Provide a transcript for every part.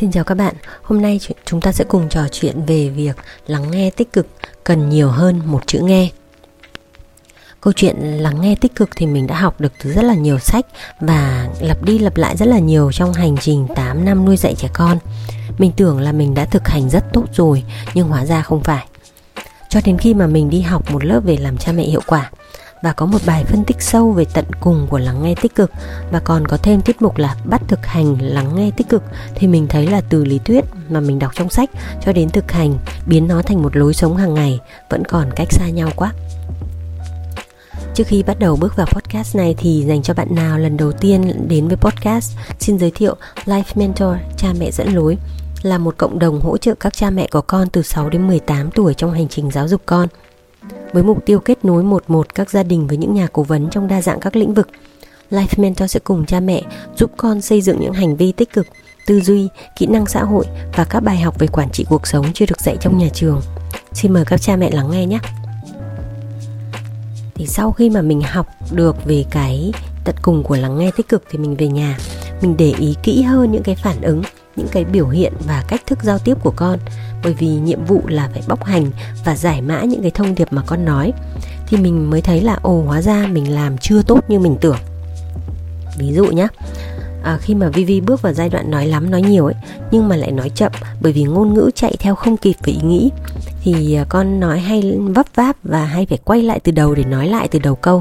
Xin chào các bạn, hôm nay chúng ta sẽ cùng trò chuyện về việc lắng nghe tích cực cần nhiều hơn một chữ nghe. Câu chuyện lắng nghe tích cực thì mình đã học được từ rất là nhiều sách và lặp đi lặp lại rất là nhiều trong hành trình 8 năm nuôi dạy trẻ con. Mình tưởng là mình đã thực hành rất tốt rồi nhưng hóa ra không phải. Cho đến khi mà mình đi học một lớp về làm cha mẹ hiệu quả và có một bài phân tích sâu về tận cùng của lắng nghe tích cực và còn có thêm tiết mục là bắt thực hành lắng nghe tích cực thì mình thấy là từ lý thuyết mà mình đọc trong sách cho đến thực hành biến nó thành một lối sống hàng ngày vẫn còn cách xa nhau quá. Trước khi bắt đầu bước vào podcast này thì dành cho bạn nào lần đầu tiên đến với podcast, xin giới thiệu Life Mentor, cha mẹ dẫn lối là một cộng đồng hỗ trợ các cha mẹ có con từ 6 đến 18 tuổi trong hành trình giáo dục con với mục tiêu kết nối một một các gia đình với những nhà cố vấn trong đa dạng các lĩnh vực. Life Mentor sẽ cùng cha mẹ giúp con xây dựng những hành vi tích cực, tư duy, kỹ năng xã hội và các bài học về quản trị cuộc sống chưa được dạy trong nhà trường. Xin mời các cha mẹ lắng nghe nhé. Thì sau khi mà mình học được về cái tận cùng của lắng nghe tích cực thì mình về nhà, mình để ý kỹ hơn những cái phản ứng những cái biểu hiện và cách thức giao tiếp của con. Bởi vì nhiệm vụ là phải bóc hành và giải mã những cái thông điệp mà con nói. Thì mình mới thấy là ồ hóa ra mình làm chưa tốt như mình tưởng. Ví dụ nhé à, khi mà Vivi bước vào giai đoạn nói lắm nói nhiều ấy nhưng mà lại nói chậm bởi vì ngôn ngữ chạy theo không kịp với ý nghĩ thì à, con nói hay vấp váp và hay phải quay lại từ đầu để nói lại từ đầu câu.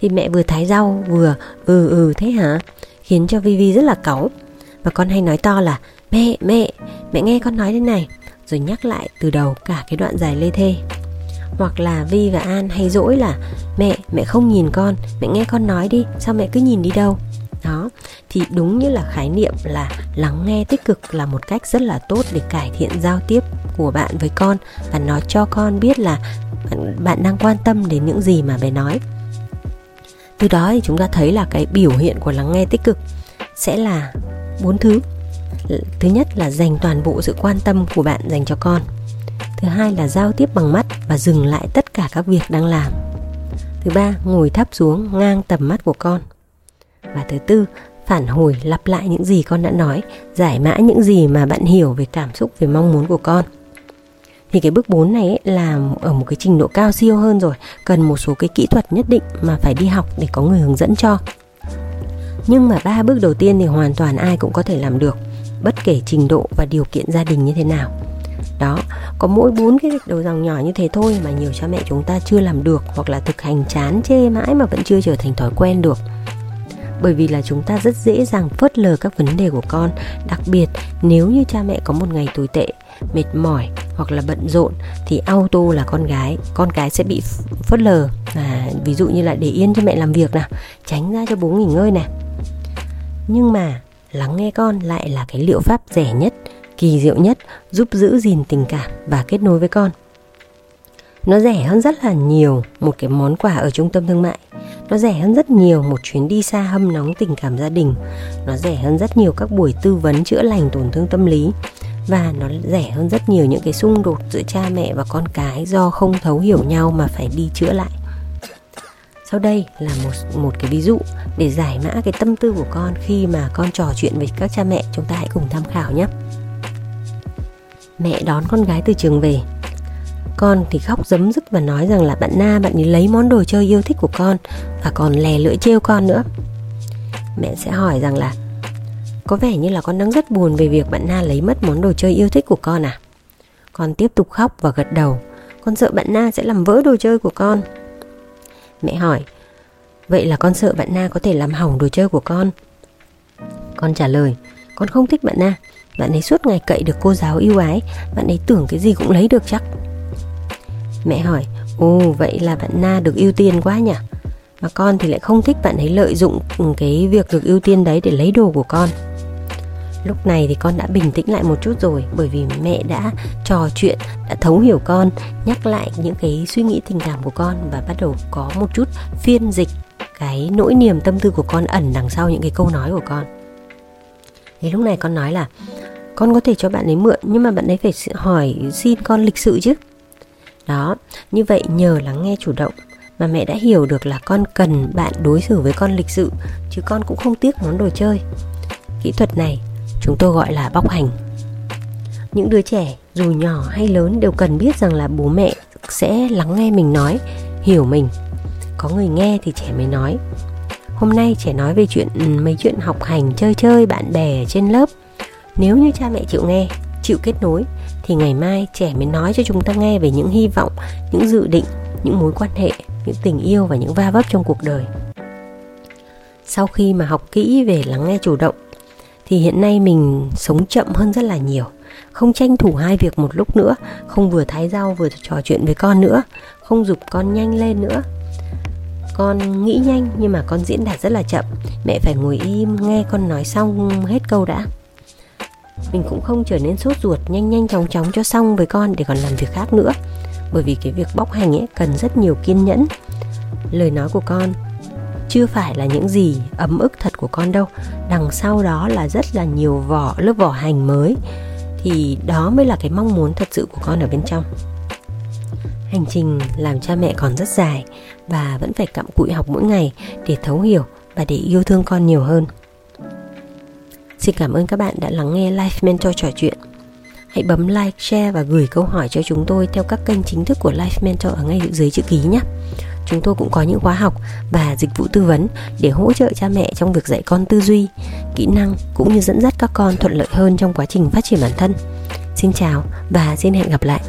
Thì mẹ vừa thái rau vừa ừ ừ thế hả? Khiến cho Vivi rất là cáu và con hay nói to là, mẹ mẹ mẹ nghe con nói thế này. Rồi nhắc lại từ đầu cả cái đoạn dài lê thê. Hoặc là Vi và An hay dỗi là, mẹ mẹ không nhìn con, mẹ nghe con nói đi, sao mẹ cứ nhìn đi đâu? Đó, thì đúng như là khái niệm là lắng nghe tích cực là một cách rất là tốt để cải thiện giao tiếp của bạn với con và nói cho con biết là bạn đang quan tâm đến những gì mà bé nói. Từ đó thì chúng ta thấy là cái biểu hiện của lắng nghe tích cực sẽ là bốn thứ. Thứ nhất là dành toàn bộ sự quan tâm của bạn dành cho con. Thứ hai là giao tiếp bằng mắt và dừng lại tất cả các việc đang làm. Thứ ba, ngồi thấp xuống, ngang tầm mắt của con. Và thứ tư, phản hồi, lặp lại những gì con đã nói, giải mã những gì mà bạn hiểu về cảm xúc, về mong muốn của con. Thì cái bước 4 này ấy là ở một cái trình độ cao siêu hơn rồi, cần một số cái kỹ thuật nhất định mà phải đi học để có người hướng dẫn cho nhưng mà ba bước đầu tiên thì hoàn toàn ai cũng có thể làm được bất kể trình độ và điều kiện gia đình như thế nào. Đó có mỗi bốn cái gạch đầu dòng nhỏ như thế thôi mà nhiều cha mẹ chúng ta chưa làm được hoặc là thực hành chán chê mãi mà vẫn chưa trở thành thói quen được. Bởi vì là chúng ta rất dễ dàng phớt lờ các vấn đề của con đặc biệt nếu như cha mẹ có một ngày tồi tệ mệt mỏi hoặc là bận rộn thì auto là con gái con cái sẽ bị phớt lờ. À, ví dụ như là để yên cho mẹ làm việc nào tránh ra cho bố nghỉ ngơi này nhưng mà lắng nghe con lại là cái liệu pháp rẻ nhất, kỳ diệu nhất, giúp giữ gìn tình cảm và kết nối với con. Nó rẻ hơn rất là nhiều một cái món quà ở trung tâm thương mại. Nó rẻ hơn rất nhiều một chuyến đi xa hâm nóng tình cảm gia đình. Nó rẻ hơn rất nhiều các buổi tư vấn chữa lành tổn thương tâm lý. Và nó rẻ hơn rất nhiều những cái xung đột giữa cha mẹ và con cái do không thấu hiểu nhau mà phải đi chữa lại sau đây là một một cái ví dụ để giải mã cái tâm tư của con khi mà con trò chuyện với các cha mẹ chúng ta hãy cùng tham khảo nhé. Mẹ đón con gái từ trường về. Con thì khóc giấm dứt và nói rằng là bạn na, bạn ấy lấy món đồ chơi yêu thích của con và còn lè lưỡi trêu con nữa. Mẹ sẽ hỏi rằng là, có vẻ như là con đang rất buồn về việc bạn na lấy mất món đồ chơi yêu thích của con à? Con tiếp tục khóc và gật đầu. Con sợ bạn na sẽ làm vỡ đồ chơi của con. Mẹ hỏi, Vậy là con sợ bạn Na có thể làm hỏng đồ chơi của con? Con trả lời, Con không thích bạn Na. Bạn ấy suốt ngày cậy được cô giáo yêu ái. Bạn ấy tưởng cái gì cũng lấy được chắc. Mẹ hỏi, Ồ, vậy là bạn Na được ưu tiên quá nhỉ? Mà con thì lại không thích bạn ấy lợi dụng ừ, cái việc được ưu tiên đấy để lấy đồ của con lúc này thì con đã bình tĩnh lại một chút rồi, bởi vì mẹ đã trò chuyện, đã thấu hiểu con, nhắc lại những cái suy nghĩ tình cảm của con và bắt đầu có một chút phiên dịch cái nỗi niềm tâm tư của con ẩn đằng sau những cái câu nói của con. Thì lúc này con nói là, con có thể cho bạn ấy mượn, nhưng mà bạn ấy phải hỏi xin con lịch sự chứ. Đó, như vậy nhờ lắng nghe chủ động mà mẹ đã hiểu được là con cần bạn đối xử với con lịch sự, chứ con cũng không tiếc món đồ chơi. Kỹ thuật này chúng tôi gọi là bóc hành. Những đứa trẻ, dù nhỏ hay lớn, đều cần biết rằng là bố mẹ sẽ lắng nghe mình nói, hiểu mình. Có người nghe thì trẻ mới nói. Hôm nay trẻ nói về chuyện ừ, mấy chuyện học hành, chơi chơi, bạn bè ở trên lớp. Nếu như cha mẹ chịu nghe, chịu kết nối, thì ngày mai trẻ mới nói cho chúng ta nghe về những hy vọng, những dự định, những mối quan hệ, những tình yêu và những va vấp trong cuộc đời. Sau khi mà học kỹ về lắng nghe chủ động thì hiện nay mình sống chậm hơn rất là nhiều. Không tranh thủ hai việc một lúc nữa, không vừa thái rau vừa trò chuyện với con nữa, không dục con nhanh lên nữa. Con nghĩ nhanh nhưng mà con diễn đạt rất là chậm. Mẹ phải ngồi im nghe con nói xong hết câu đã. Mình cũng không trở nên sốt ruột, nhanh nhanh chóng chóng cho xong với con để còn làm việc khác nữa. Bởi vì cái việc bóc hành ấy cần rất nhiều kiên nhẫn. Lời nói của con chưa phải là những gì ấm ức thật của con đâu. Đằng sau đó là rất là nhiều vỏ, lớp vỏ hành mới. Thì đó mới là cái mong muốn thật sự của con ở bên trong. Hành trình làm cha mẹ còn rất dài và vẫn phải cặm cụi học mỗi ngày để thấu hiểu và để yêu thương con nhiều hơn. Xin cảm ơn các bạn đã lắng nghe life mentor trò chuyện. Hãy bấm like, share và gửi câu hỏi cho chúng tôi theo các kênh chính thức của life mentor ở ngay dưới chữ ký nhé chúng tôi cũng có những khóa học và dịch vụ tư vấn để hỗ trợ cha mẹ trong việc dạy con tư duy, kỹ năng cũng như dẫn dắt các con thuận lợi hơn trong quá trình phát triển bản thân. Xin chào và xin hẹn gặp lại.